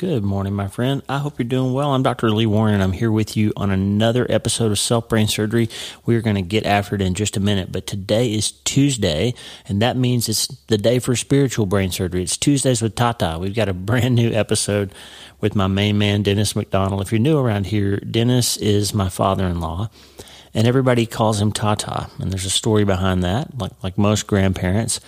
Good morning, my friend. I hope you're doing well. I'm Dr. Lee Warren, and I'm here with you on another episode of Self Brain Surgery. We're going to get after it in just a minute, but today is Tuesday, and that means it's the day for spiritual brain surgery. It's Tuesdays with Tata. We've got a brand new episode with my main man, Dennis McDonald. If you're new around here, Dennis is my father in law, and everybody calls him Tata. And there's a story behind that, like, like most grandparents.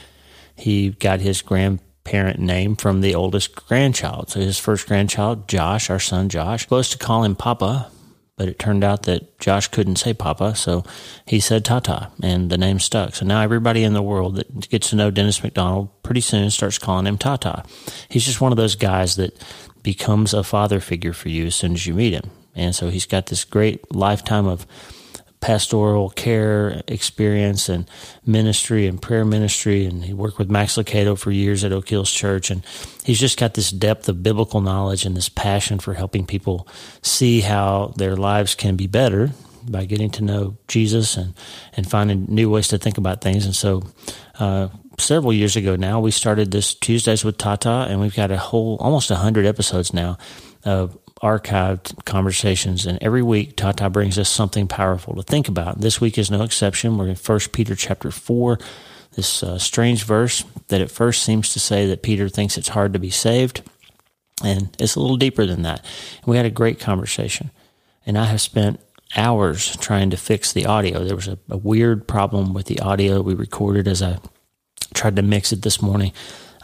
He got his grand parent name from the oldest grandchild. So his first grandchild, Josh, our son Josh, was supposed to call him Papa, but it turned out that Josh couldn't say Papa, so he said Tata, and the name stuck. So now everybody in the world that gets to know Dennis McDonald pretty soon starts calling him Tata. He's just one of those guys that becomes a father figure for you as soon as you meet him. And so he's got this great lifetime of pastoral care experience and ministry and prayer ministry. And he worked with Max Lucado for years at Oak Hills Church. And he's just got this depth of biblical knowledge and this passion for helping people see how their lives can be better by getting to know Jesus and, and finding new ways to think about things. And so, uh, several years ago now, we started this Tuesdays with Tata, and we've got a whole almost a hundred episodes now of archived conversations. And every week, Tata brings us something powerful to think about. This week is no exception. We're in 1 Peter chapter 4, this uh, strange verse that at first seems to say that Peter thinks it's hard to be saved. And it's a little deeper than that. We had a great conversation. And I have spent hours trying to fix the audio. There was a, a weird problem with the audio we recorded as I tried to mix it this morning.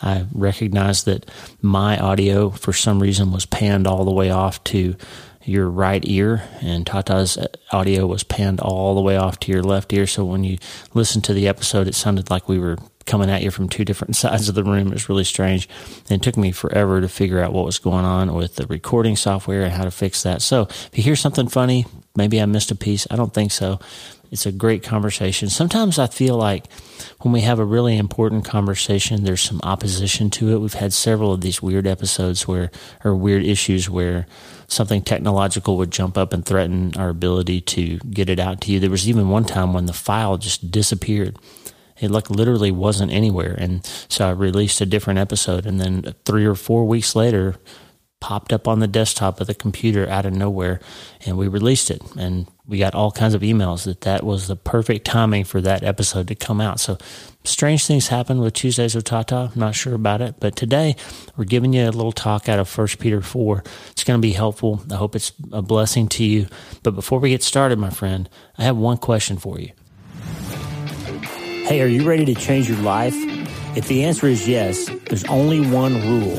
I recognized that my audio, for some reason, was panned all the way off to your right ear, and Tata's audio was panned all the way off to your left ear. So when you listened to the episode, it sounded like we were coming at you from two different sides of the room. It was really strange. And it took me forever to figure out what was going on with the recording software and how to fix that. So if you hear something funny, maybe I missed a piece. I don't think so. It's a great conversation. Sometimes I feel like when we have a really important conversation, there's some opposition to it. We've had several of these weird episodes where, or weird issues where something technological would jump up and threaten our ability to get it out to you. There was even one time when the file just disappeared. It like literally wasn't anywhere. And so I released a different episode and then three or four weeks later, popped up on the desktop of the computer out of nowhere and we released it and we got all kinds of emails that that was the perfect timing for that episode to come out. So strange things happen with tuesdays with tata i'm not sure about it but today we're giving you a little talk out of First peter 4 it's going to be helpful. I hope it's a blessing to you. But before we get started my friend i have one question for you. Hey are you ready to change your life? If the answer is yes there's only one rule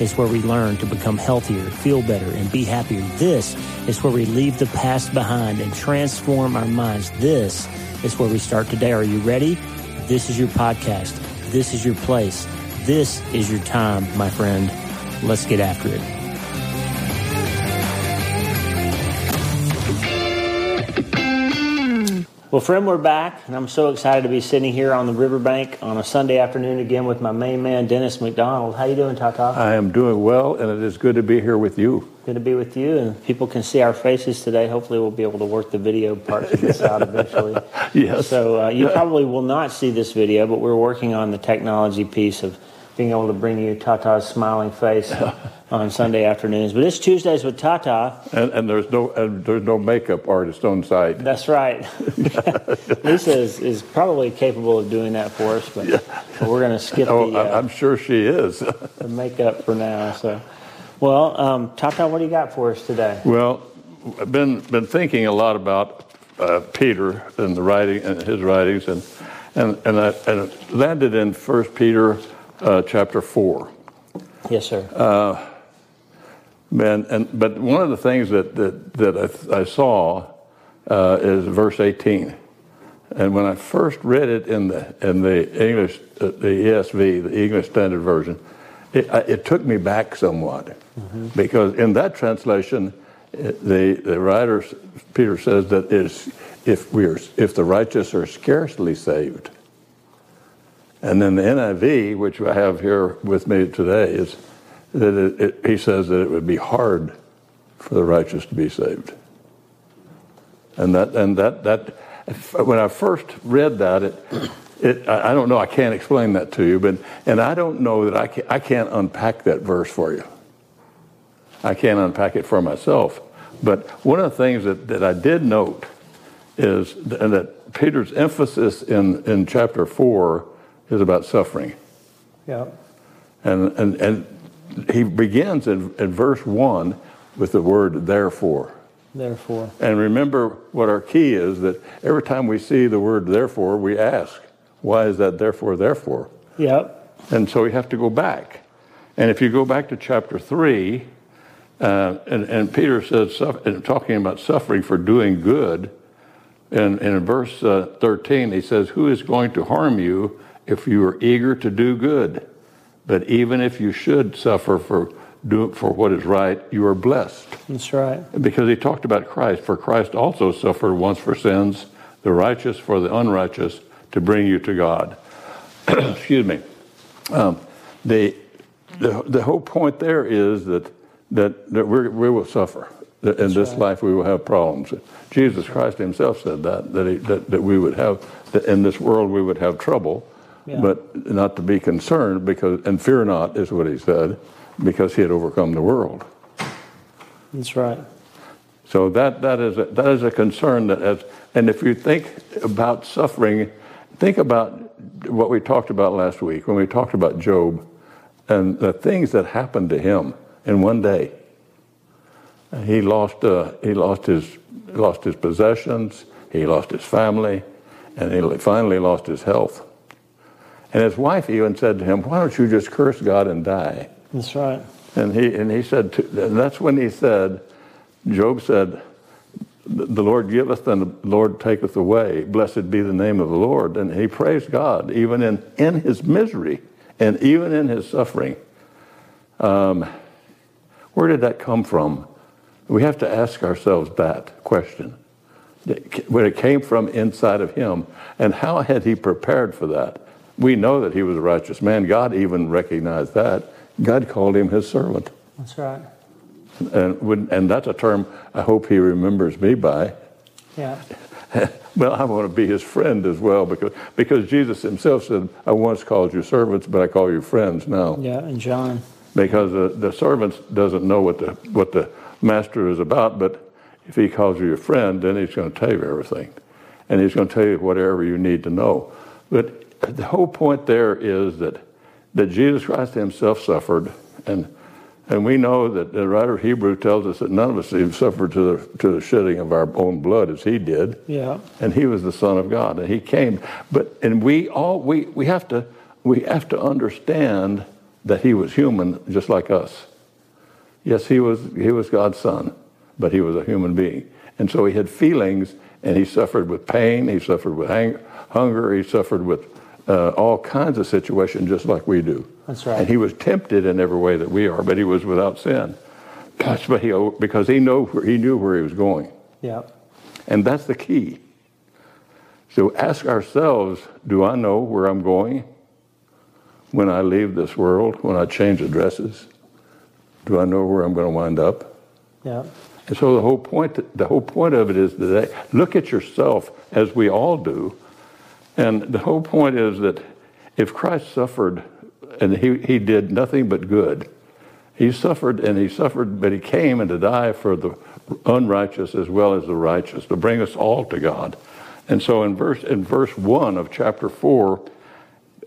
is where we learn to become healthier, feel better, and be happier. This is where we leave the past behind and transform our minds. This is where we start today. Are you ready? This is your podcast. This is your place. This is your time, my friend. Let's get after it. Well, friend, we're back, and I'm so excited to be sitting here on the riverbank on a Sunday afternoon again with my main man, Dennis McDonald. How you doing, Tata? I am doing well, and it is good to be here with you. Good to be with you, and people can see our faces today. Hopefully, we'll be able to work the video parts of this out eventually. yes. So uh, you probably will not see this video, but we're working on the technology piece of being able to bring you Tata's smiling face on Sunday afternoons. But it's Tuesdays with Tata. And, and there's no and there's no makeup artist on site. That's right. Lisa is, is probably capable of doing that for us, but, yeah. but we're going to skip oh, the. Uh, I'm sure she is. the makeup for now. So, well, um, Tata, what do you got for us today? Well, I've been been thinking a lot about uh, Peter and the writing and his writings, and and and I and landed in First Peter uh, chapter four. Yes, sir. Uh, and, and, but one of the things that, that, that I, I saw uh, is verse 18. And when I first read it in the, in the English, uh, the ESV, the English Standard Version, it, it took me back somewhat. Mm-hmm. Because in that translation, the, the writer, Peter says that is, if, we're, if the righteous are scarcely saved. And then the NIV, which I have here with me today, is that it, it, he says that it would be hard for the righteous to be saved. And that, and that, that, when I first read that, it, it, I don't know, I can't explain that to you, but, and I don't know that I, can, I can't unpack that verse for you. I can't unpack it for myself. But one of the things that, that I did note is that, Peter's emphasis in, in chapter 4 is about suffering. Yeah. And, and, and he begins in, in verse 1 with the word therefore. Therefore. And remember what our key is that every time we see the word therefore, we ask, why is that therefore, therefore? Yep. And so we have to go back. And if you go back to chapter 3, uh, and, and Peter says, and talking about suffering for doing good, and, and in verse uh, 13, he says, Who is going to harm you if you are eager to do good? But even if you should suffer for do for what is right, you are blessed. That's right. Because he talked about Christ. For Christ also suffered once for sins, the righteous for the unrighteous, to bring you to God. Excuse me. Um, the, the, the whole point there is that, that, that we will suffer. That in this right. life we will have problems. Jesus Christ himself said that, that, he, that, that we would have, that in this world we would have trouble, yeah. but not to be concerned because, and fear not is what he said because he had overcome the world. That's right. So that, that, is a, that is a concern that as, and if you think about suffering, think about what we talked about last week when we talked about Job and the things that happened to him in one day. He lost, uh, he lost his, lost his possessions, he lost his family, and he finally lost his health. And his wife even said to him, Why don't you just curse God and die? That's right. And he and he said, to, and that's when he said, Job said, "The Lord giveth and the Lord taketh away. Blessed be the name of the Lord." And he praised God even in in his misery and even in his suffering. Um, where did that come from? We have to ask ourselves that question. Where it came from inside of him, and how had he prepared for that? We know that he was a righteous man. God even recognized that. God called him his servant. That's right. And, when, and that's a term I hope he remembers me by. Yeah. well, I want to be his friend as well because, because Jesus himself said, I once called you servants, but I call you friends now. Yeah, and John. Because the, the servant doesn't know what the, what the master is about, but if he calls you a friend, then he's going to tell you everything. And he's going to tell you whatever you need to know. But the whole point there is that that Jesus Christ himself suffered. And, and we know that the writer of Hebrew tells us that none of us even suffered to the, to the shedding of our own blood as he did. Yeah. And he was the Son of God. And he came. But, and we all, we, we, have to, we have to understand that he was human just like us. Yes, he was, he was God's son, but he was a human being. And so he had feelings and he suffered with pain, he suffered with hang- hunger, he suffered with uh, all kinds of situations just like we do. That's right. And he was tempted in every way that we are, but he was without sin. That's But he, because he, know, he knew where he was going. Yeah. And that's the key. So ask ourselves do I know where I'm going when I leave this world, when I change addresses? Do I know where I'm going to wind up? Yeah. And so the whole point, the whole point of it is that look at yourself as we all do and the whole point is that if Christ suffered and he, he did nothing but good, he suffered and he suffered, but he came and to die for the unrighteous as well as the righteous, to bring us all to God. And so in verse in verse one of chapter four,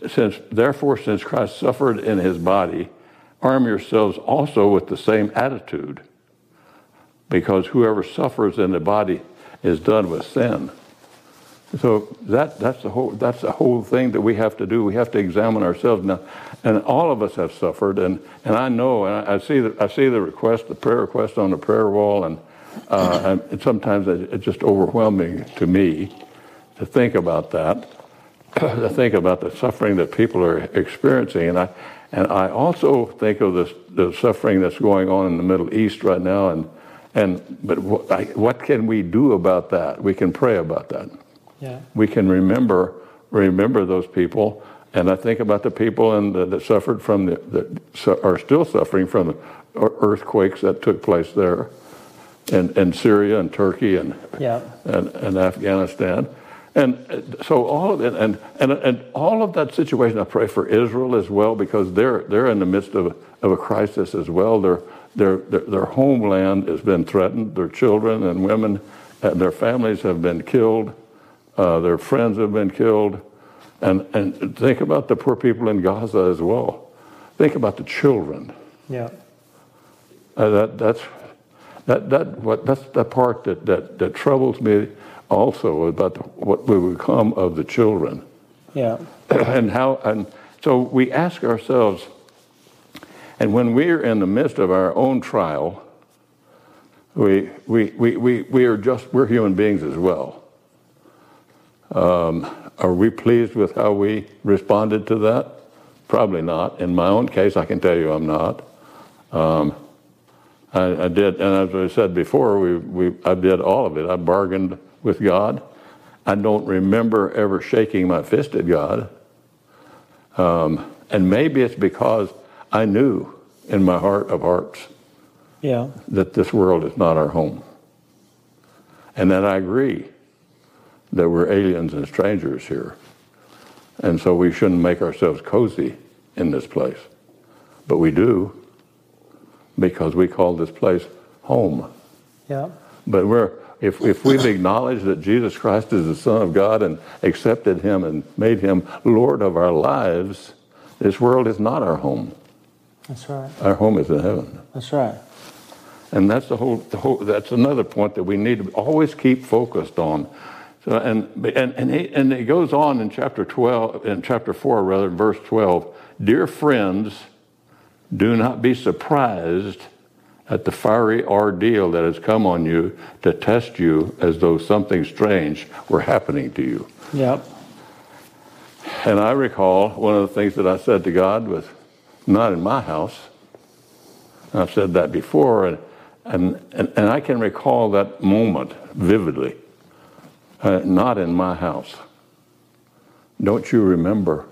since therefore since Christ suffered in his body, arm yourselves also with the same attitude. Because whoever suffers in the body is done with sin. So that, that's, the whole, that's the whole thing that we have to do. We have to examine ourselves now. And all of us have suffered. And, and I know, and I, I see, the, I see the request, the prayer request on the prayer wall, and, uh, and sometimes it's just overwhelming to me to think about that, to think about the suffering that people are experiencing. And I, and I also think of this, the suffering that's going on in the Middle East right now. And, and, but what, I, what can we do about that? We can pray about that. Yeah. We can remember remember those people And I think about the people in the, that suffered from the, that are still suffering from the earthquakes that took place there in, in Syria and Turkey and, yeah. and, and Afghanistan. And so all of it, and, and, and all of that situation, I pray for Israel as well, because they're, they're in the midst of, of a crisis as well. Their, their, their, their homeland has been threatened. Their children and women and their families have been killed. Uh, their friends have been killed. And, and think about the poor people in Gaza as well. Think about the children. Yeah. Uh, that, that's, that, that, what, that's the part that, that, that troubles me also about the, what will become of the children. Yeah. and how, and so we ask ourselves, and when we're in the midst of our own trial, we, we, we, we, we are just, we're human beings as well. Um, are we pleased with how we responded to that? Probably not. In my own case, I can tell you I'm not. Um, I, I, did, and as I said before, we, we, I did all of it. I bargained with God. I don't remember ever shaking my fist at God. Um, and maybe it's because I knew in my heart of hearts yeah. that this world is not our home. And that I agree that we're aliens and strangers here. And so we shouldn't make ourselves cozy in this place. But we do because we call this place home. Yeah. But we're if, if we've acknowledged that Jesus Christ is the Son of God and accepted him and made him Lord of our lives, this world is not our home. That's right. Our home is in heaven. That's right. And that's the whole, the whole that's another point that we need to always keep focused on. So, and, and, and, he, and it goes on in chapter 12, in chapter 4, rather, verse 12. Dear friends, do not be surprised at the fiery ordeal that has come on you to test you as though something strange were happening to you. Yep. And I recall one of the things that I said to God was, not in my house. I've said that before, and, and, and, and I can recall that moment vividly. Uh, not in my house. Don't you remember?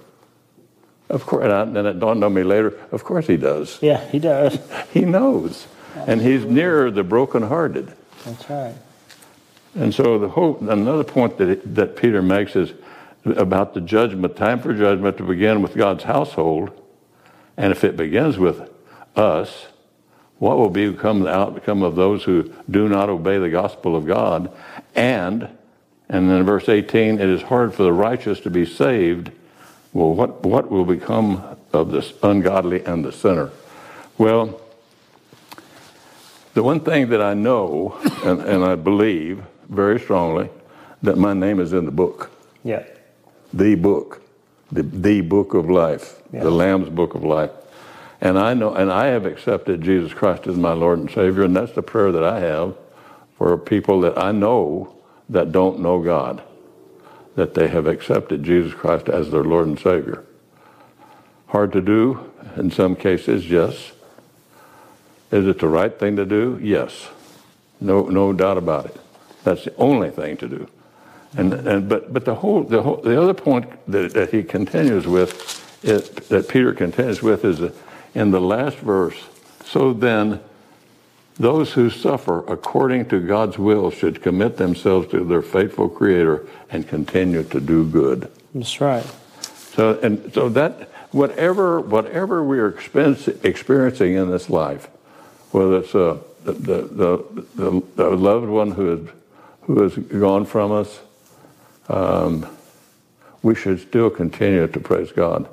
Of course, and then it dawned on me later, of course he does. Yeah, he does. He knows. And he's nearer the brokenhearted. That's right. And so the whole, another point that, it, that Peter makes is about the judgment, time for judgment to begin with God's household. And if it begins with us, what will become the outcome of those who do not obey the gospel of God? And, and then in verse 18, it is hard for the righteous to be saved. Well, what, what will become of this ungodly and the sinner? Well, the one thing that I know and, and I believe very strongly that my name is in the book. Yeah. The book. The, the book of life. Yeah. The Lamb's book of life. And I know and I have accepted Jesus Christ as my Lord and Savior, and that's the prayer that I have for people that I know that don't know God. That they have accepted Jesus Christ as their Lord and Savior. Hard to do in some cases, yes. Is it the right thing to do? Yes. No, no doubt about it. That's the only thing to do. And, and but, but the whole, the whole, the other point that, that he continues with, is, that Peter continues with is in the last verse. So then, those who suffer according to God's will should commit themselves to their faithful Creator and continue to do good. That's right. So, and so that whatever whatever we are experiencing in this life, whether it's uh, the, the, the, the, loved one who has, who has gone from us, um, we should still continue to praise God.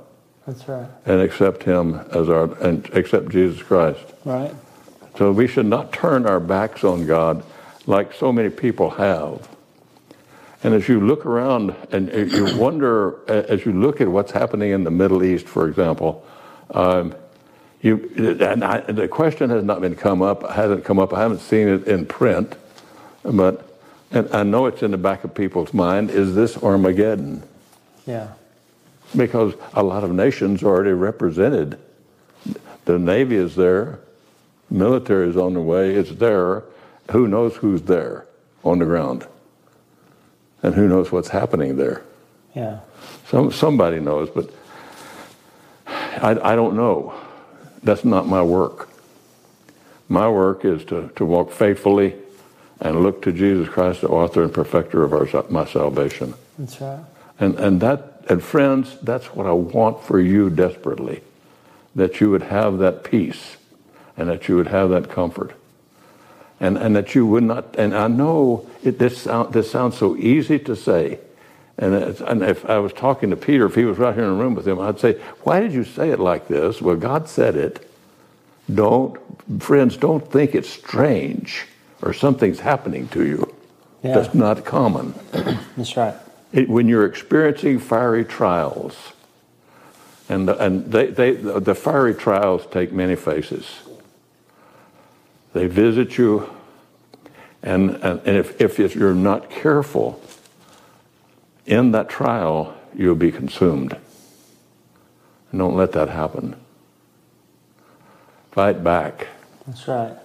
That's right. And accept Him as our, and accept Jesus Christ. Right. So we should not turn our backs on God like so many people have. And as you look around and you wonder, as you look at what's happening in the Middle East, for example, um, you, and I, the question has not been come up, hasn't come up. I haven't seen it in print, but and I know it's in the back of people's mind. Is this Armageddon? Yeah. Because a lot of nations are already represented. The Navy is there, military is on the way. It's there. Who knows who's there on the ground? And who knows what's happening there? Yeah. Some somebody knows, but I, I don't know. That's not my work. My work is to, to walk faithfully and look to Jesus Christ, the author and perfecter of our, my salvation. That's right. And, and that, and friends, that's what I want for you desperately, that you would have that peace and that you would have that comfort. And, and that you would not, and I know it, this, sound, this sounds so easy to say. And, and if I was talking to Peter, if he was right here in the room with him, I'd say, Why did you say it like this? Well, God said it. Don't, friends, don't think it's strange or something's happening to you. Yeah. That's not common. That's right. It, when you're experiencing fiery trials, and, and they, they, the fiery trials take many faces. They visit you, and, and, if, if you're not careful, in that trial, you'll be consumed. And don't let that happen. Fight back. That's right.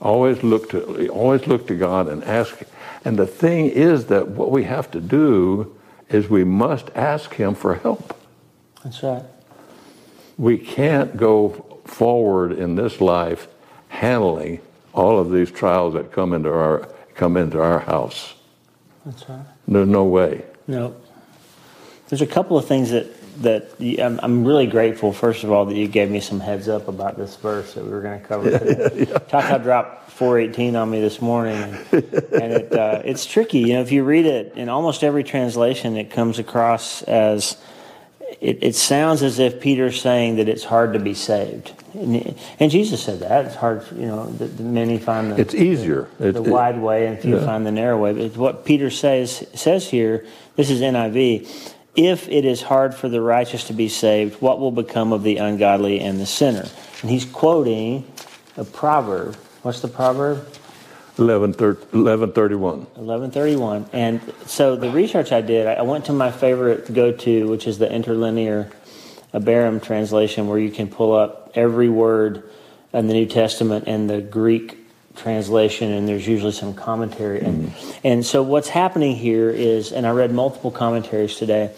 Always look to always look to God and ask. And the thing is that what we have to do is we must ask Him for help. That's right. We can't go forward in this life handling all of these trials that come into our come into our house. That's right. There's no way. No. There's a couple of things that that I'm, I'm, really grateful. First of all, that you gave me some heads up about this verse that we were going to cover today. yeah. Tata dropped 418 on me this morning, and, and it, uh, it's tricky. You know, if you read it in almost every translation, it comes across as it, it sounds as if Peter's saying that it's hard to be saved, and, and Jesus said that it's hard. You know, the, the many find the it's easier the, the wide way, and few yeah. find the narrow way. But what Peter says says here, this is NIV. If it is hard for the righteous to be saved, what will become of the ungodly and the sinner? And he's quoting a proverb. What's the proverb? 1131. 1131. And so the research I did, I went to my favorite go to, which is the interlinear Abarim translation, where you can pull up every word in the New Testament and the Greek translation, and there's usually some commentary. And, mm-hmm. and so what's happening here is, and I read multiple commentaries today,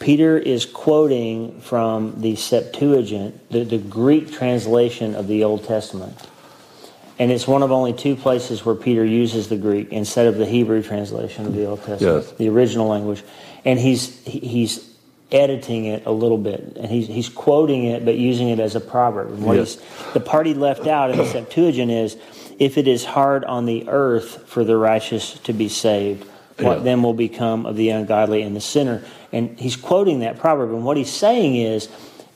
Peter is quoting from the Septuagint, the, the Greek translation of the Old Testament. And it's one of only two places where Peter uses the Greek instead of the Hebrew translation of the Old Testament, yes. the original language. And he's he's editing it a little bit, and he's he's quoting it but using it as a proverb. And what yes. he's, the part he left out in the Septuagint is, "If it is hard on the earth for the righteous to be saved, what yeah. then will become of the ungodly and the sinner?" And he's quoting that proverb, and what he's saying is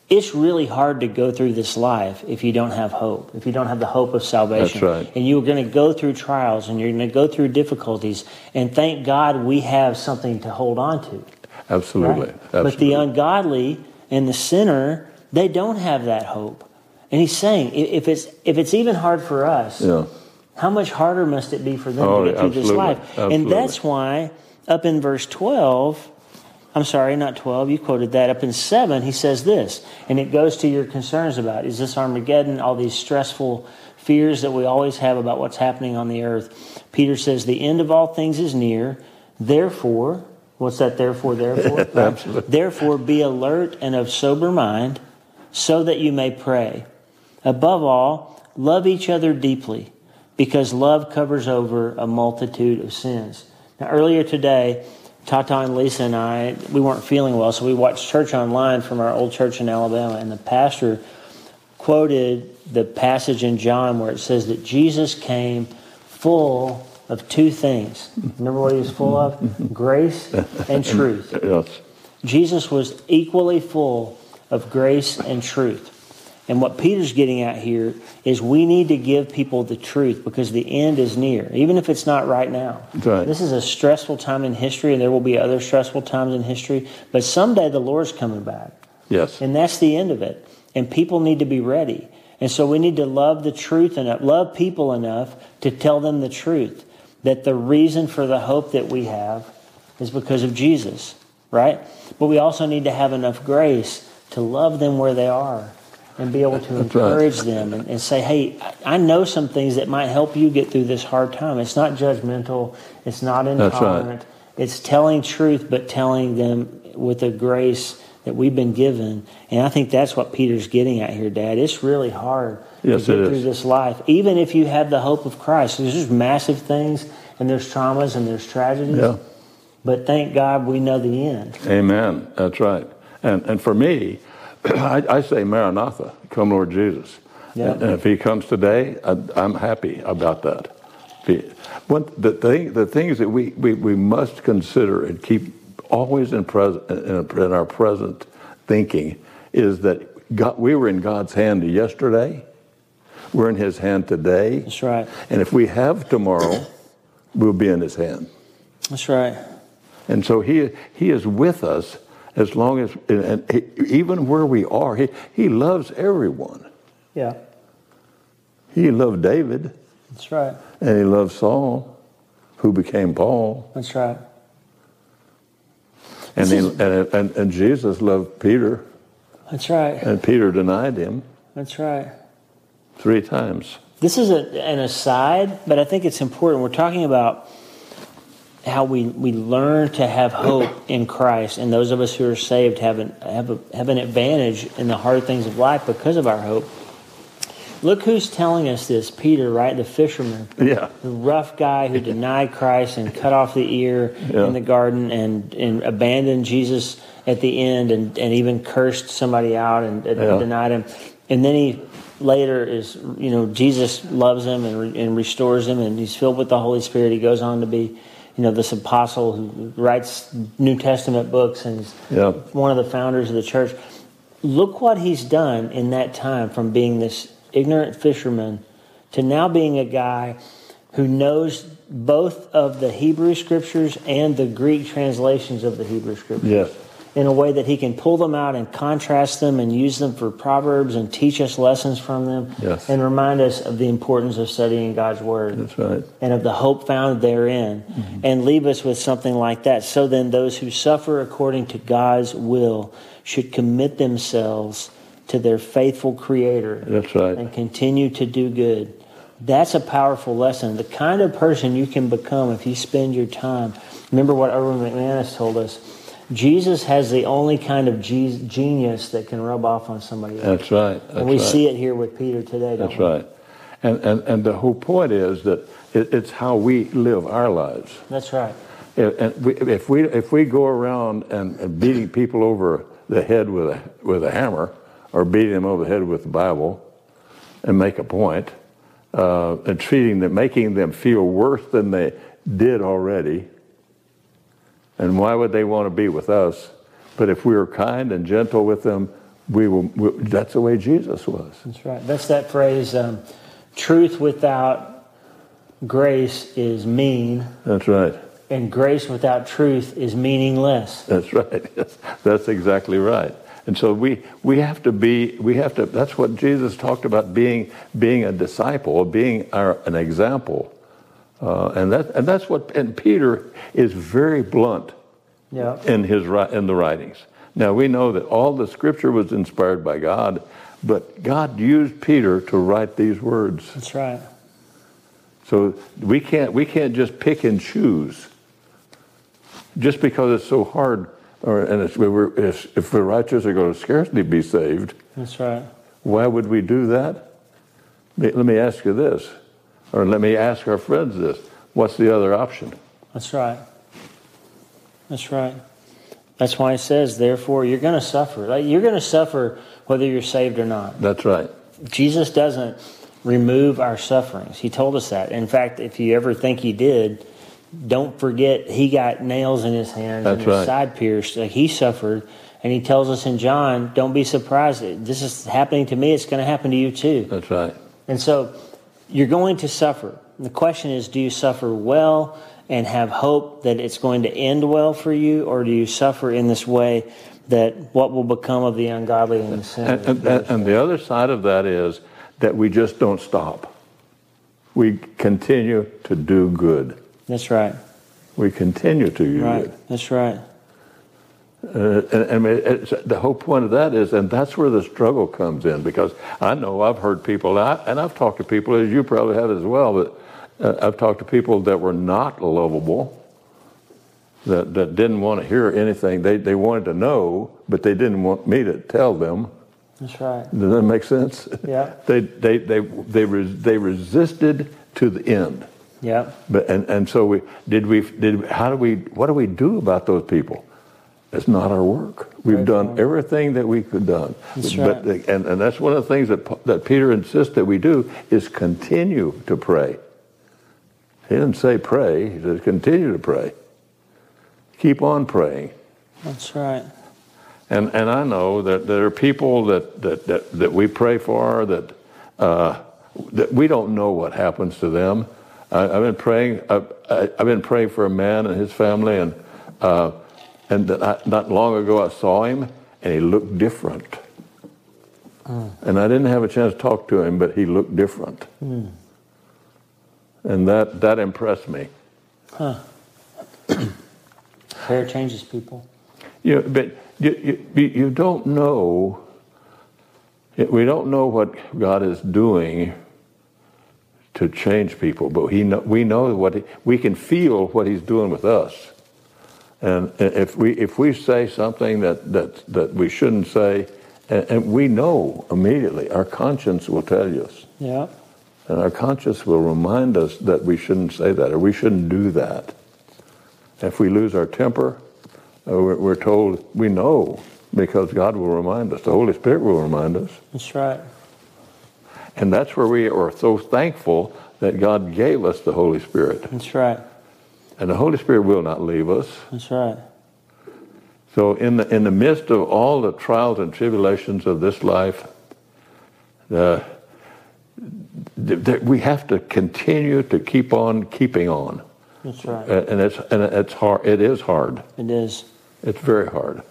it's really hard to go through this life if you don't have hope, if you don't have the hope of salvation. That's right. And you're going to go through trials and you're going to go through difficulties. And thank God we have something to hold on to. Absolutely. Right? Absolutely. But the ungodly and the sinner, they don't have that hope. And he's saying, if it's if it's even hard for us, yeah. how much harder must it be for them oh, to get through this life? Absolutely. And that's why up in verse 12, I'm sorry, not 12, you quoted that. Up in 7, he says this, and it goes to your concerns about is this Armageddon, all these stressful fears that we always have about what's happening on the earth. Peter says, The end of all things is near. Therefore, what's that therefore, therefore? Absolutely. Therefore, be alert and of sober mind so that you may pray. Above all, love each other deeply because love covers over a multitude of sins. Now, earlier today, Tata and Lisa and I, we weren't feeling well, so we watched church online from our old church in Alabama, and the pastor quoted the passage in John where it says that Jesus came full of two things. Remember what he was full of? Grace and truth. Yes. Jesus was equally full of grace and truth. And what Peter's getting at here is we need to give people the truth because the end is near, even if it's not right now. Right. This is a stressful time in history, and there will be other stressful times in history, but someday the Lord's coming back. Yes. And that's the end of it. And people need to be ready. And so we need to love the truth enough, love people enough to tell them the truth that the reason for the hope that we have is because of Jesus, right? But we also need to have enough grace to love them where they are and be able to encourage right. them and, and, say, hey, I know some things that might help you get through this hard time. It's not judgmental, it's not intolerant. Right. It's telling truth, but telling them with a grace that we've been given. And I think that's what Peter's getting at here, Dad. It's really hard Yes, to get through this life, even if you have the hope of Christ. There's just massive things, and there's traumas, and there's tragedies. Yeah. But thank God we know the end. Amen. That's right. And and for me, I, I say Maranatha, come Lord Jesus. Yeah. And, and if He comes today, I, I'm happy about that. The thing, the things that we, we, we must consider and keep always in present in, in our present thinking is that God, we were in God's hand yesterday. We're in His hand today. That's right. And if we have tomorrow, we'll be in His hand. That's right. And so he, he is with us as long as, and he, even where we are, he, he loves everyone. Yeah. He loved David, That's right. and he loved Saul, who became Paul. That's right. And, he, and, and, and Jesus loved Peter, That's right. and Peter denied him That's right. three times. This is a, an aside, but I think it's important. We're talking about how we, we learn to have hope in Christ, and those of us who are saved have an, have, a, have an advantage in the hard things of life because of our hope. Look who's telling us this Peter, right? The fisherman, Yeah. the rough guy who denied Christ and cut off the ear Yeah. in the garden and, and abandoned Jesus at the end and, and even cursed somebody out and, and Yeah. denied him. And then he later is, you know, Jesus loves him and, re, and restores him and he's filled with the Holy Spirit. He goes on to be, you know, this apostle who writes New Testament books and Yeah. one of the founders of the church. Look what he's done in that time from being this ignorant fisherman to now being a guy who knows both of the Hebrew scriptures and the Greek translations of the Hebrew scriptures Yes. In a way that he can pull them out and contrast them and use them for proverbs and teach us lessons from them Yes. and remind us of the importance of studying God's word That's right. and of the hope found therein, mm-hmm. and leave us with something like that. So then, those who suffer according to God's will should commit themselves to their faithful Creator That's right. and continue to do good. That's a powerful lesson. The kind of person you can become if you spend your time. Remember what Erwin McManus told us. Jesus has the only kind of ge- genius that can rub off on somebody else. That's right. That's and we right. see it here with Peter today. Don't That's we? right. And, and, and the whole point is that it, it's how we live our lives. That's right. And we, if we if we go around and, and beating people over the head with a with a hammer, or beating them over the head with the Bible, and make a point, uh, and treating them, making them feel worse than they did already, and why would they want to be with us? But if we are kind and gentle with them, we will. We, that's the way Jesus was. That's right. That's that phrase um, truth without grace is mean, That's right. and grace without truth is meaningless. That's right. Yes, that's exactly right. And so we, we have to be, we have to, that's what Jesus talked about being, being a disciple, being our, an example. Uh, and, that, and that's what, and Peter is very blunt Yeah. in, his, in the writings. Now we know that all the scripture was inspired by God, but God used Peter to write these words. That's right. So we can't, we can't just pick and choose. Just because it's so hard, or, and it's, if, if the righteous are going to scarcely be saved, That's right. why would we do that? Let me ask you this, or let me ask our friends this. What's the other option? That's right. That's right. That's why it says, therefore, you're going to suffer. Like, you're going to suffer whether you're saved or not. That's right. Jesus doesn't remove our sufferings. He told us that. In fact, if you ever think he did, don't forget he got nails in his hands and his right. side pierced. Like he suffered. And he tells us in John, don't be surprised. This is happening to me. It's going to happen to you too. That's right. And so you're going to suffer. The question is do you suffer well and have hope that it's going to end well for you, or do you suffer in this way that what will become of the ungodly and the And, sinners? and, and and the other side of that is that we just don't stop. We continue to do good. That's right. We continue to do Right. good. That's right. Uh, and, and the whole point of that is, and that's where the struggle comes in, because I know I've heard people, and, I, and I've talked to people, as you probably have as well, but uh, I've talked to people that were not lovable, that, that didn't want to hear anything. They, they wanted to know, but they didn't want me to tell them. That's right. Does that make sense? Yeah. They, they, they, they, res, they resisted to the end. Yeah. But, and, and so we, did we, did, how do we, what do we do about those people? It's not our work. We've Right. done everything that we could done. That's but, right. and, and that's one of the things that, that Peter insists that we do is continue to pray. He didn't say pray, he says continue to pray. Keep on praying. That's right. And, and I know that there are people that, that, that, that we pray for that, uh, that we don't know what happens to them. I, I've been praying. I've, I- I've been praying for a man and his family, and uh, and that I, not long ago I saw him, and he looked different. Hmm. And I didn't have a chance to talk to him, but he looked different, hmm. and that that impressed me. Hair changes people. You, but you, you, you don't know, we don't know what God is doing to change people, but he know, we know what he, we can feel what he's doing with us. And if we, if we say something that, that, that we shouldn't say, and, and we know immediately, our conscience will tell us. Yeah. And our conscience will remind us that we shouldn't say that or we shouldn't do that. If we lose our temper, uh, we're, we're told we know because God will remind us. The Holy Spirit will remind us. That's right. And that's where we are so thankful that God gave us the Holy Spirit. That's right. And the Holy Spirit will not leave us. That's right. So in the, in the midst of all the trials and tribulations of this life, uh, th- th- we have to continue to keep on keeping on. That's right. Uh, And it's, and it's hard. It is hard. It is. It's very hard.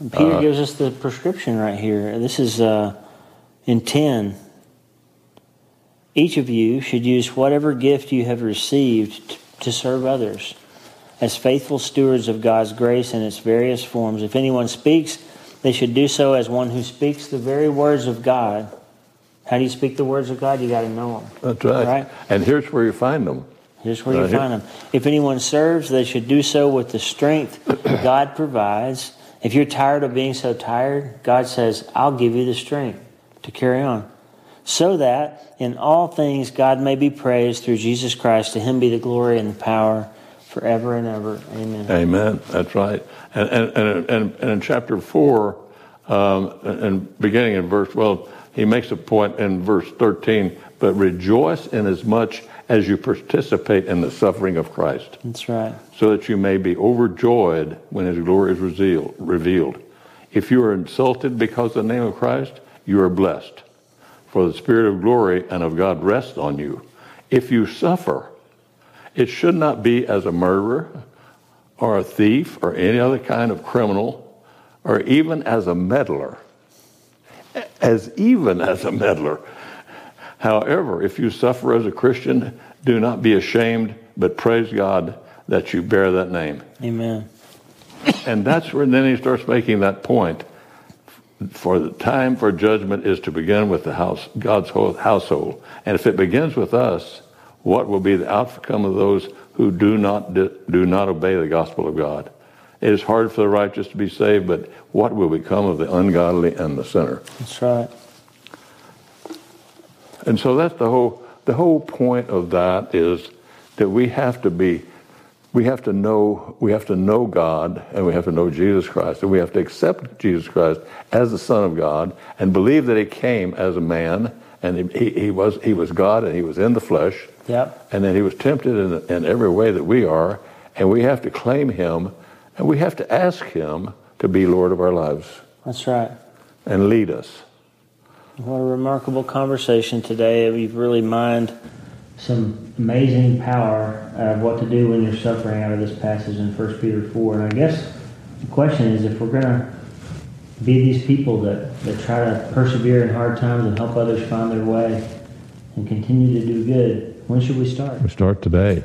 And Peter gives us the prescription right here. This is uh, in 10. Each of you should use whatever gift you have received to serve others as faithful stewards of God's grace in its various forms. If anyone speaks, they should do so as one who speaks the very words of God. How do you speak the words of God? You got to know them. That's right. Right. And here's where you find them. Here's where you Right here. find them. If anyone serves, they should do so with the strength God provides. If you're tired of being so tired, God says, I'll give you the strength to carry on. So that in all things God may be praised through Jesus Christ. To him be the glory and the power forever and ever. Amen. Amen. That's right. And, and, and, and, in chapter 4, um, and beginning in verse, well, he makes a point in verse 13, but rejoice in as much as you participate in the suffering of Christ, That's right. so that you may be overjoyed when his glory is revealed. If you are insulted because of the name of Christ, you are blessed, for the Spirit of glory and of God rests on you. If you suffer, it should not be as a murderer or a thief or any other kind of criminal or even as a meddler. As even as a meddler. However, if you suffer as a Christian, do not be ashamed, but praise God that you bear that name. Amen. And that's where then he starts making that point. For the time for judgment is to begin with the house, God's whole household. And if it begins with us, what will be the outcome of those who do not do not obey the gospel of God? It is hard for the righteous to be saved, but what will become of the ungodly and the sinner? That's right. And so that's the whole the whole point of that is that we have to be we have to know we have to know God and we have to know Jesus Christ and we have to accept Jesus Christ as the Son of God and believe that He came as a man and he, he was he was God and He was in the flesh Yep. and then He was tempted in, in every way that we are and we have to claim Him and we have to ask Him to be Lord of our lives That's right. and lead us. What a remarkable conversation today. We've really mined some amazing power of what to do when you're suffering out of this passage in 1 Peter 4. And I guess the question is if we're going to be these people that, that try to persevere in hard times and help others find their way and continue to do good, when should we start? We start today.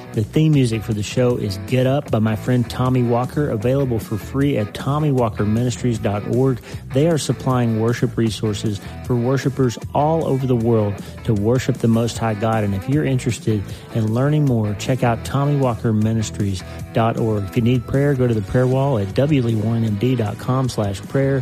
the theme music for the show is Get Up by my friend Tommy Walker, available for free at TommyWalkerMinistries.org. They are supplying worship resources for worshipers all over the world to worship the Most High God. And if you're interested in learning more, check out TommyWalkerMinistries.org. If you need prayer, go to the prayer wall at wleewarrenmd.com slash prayer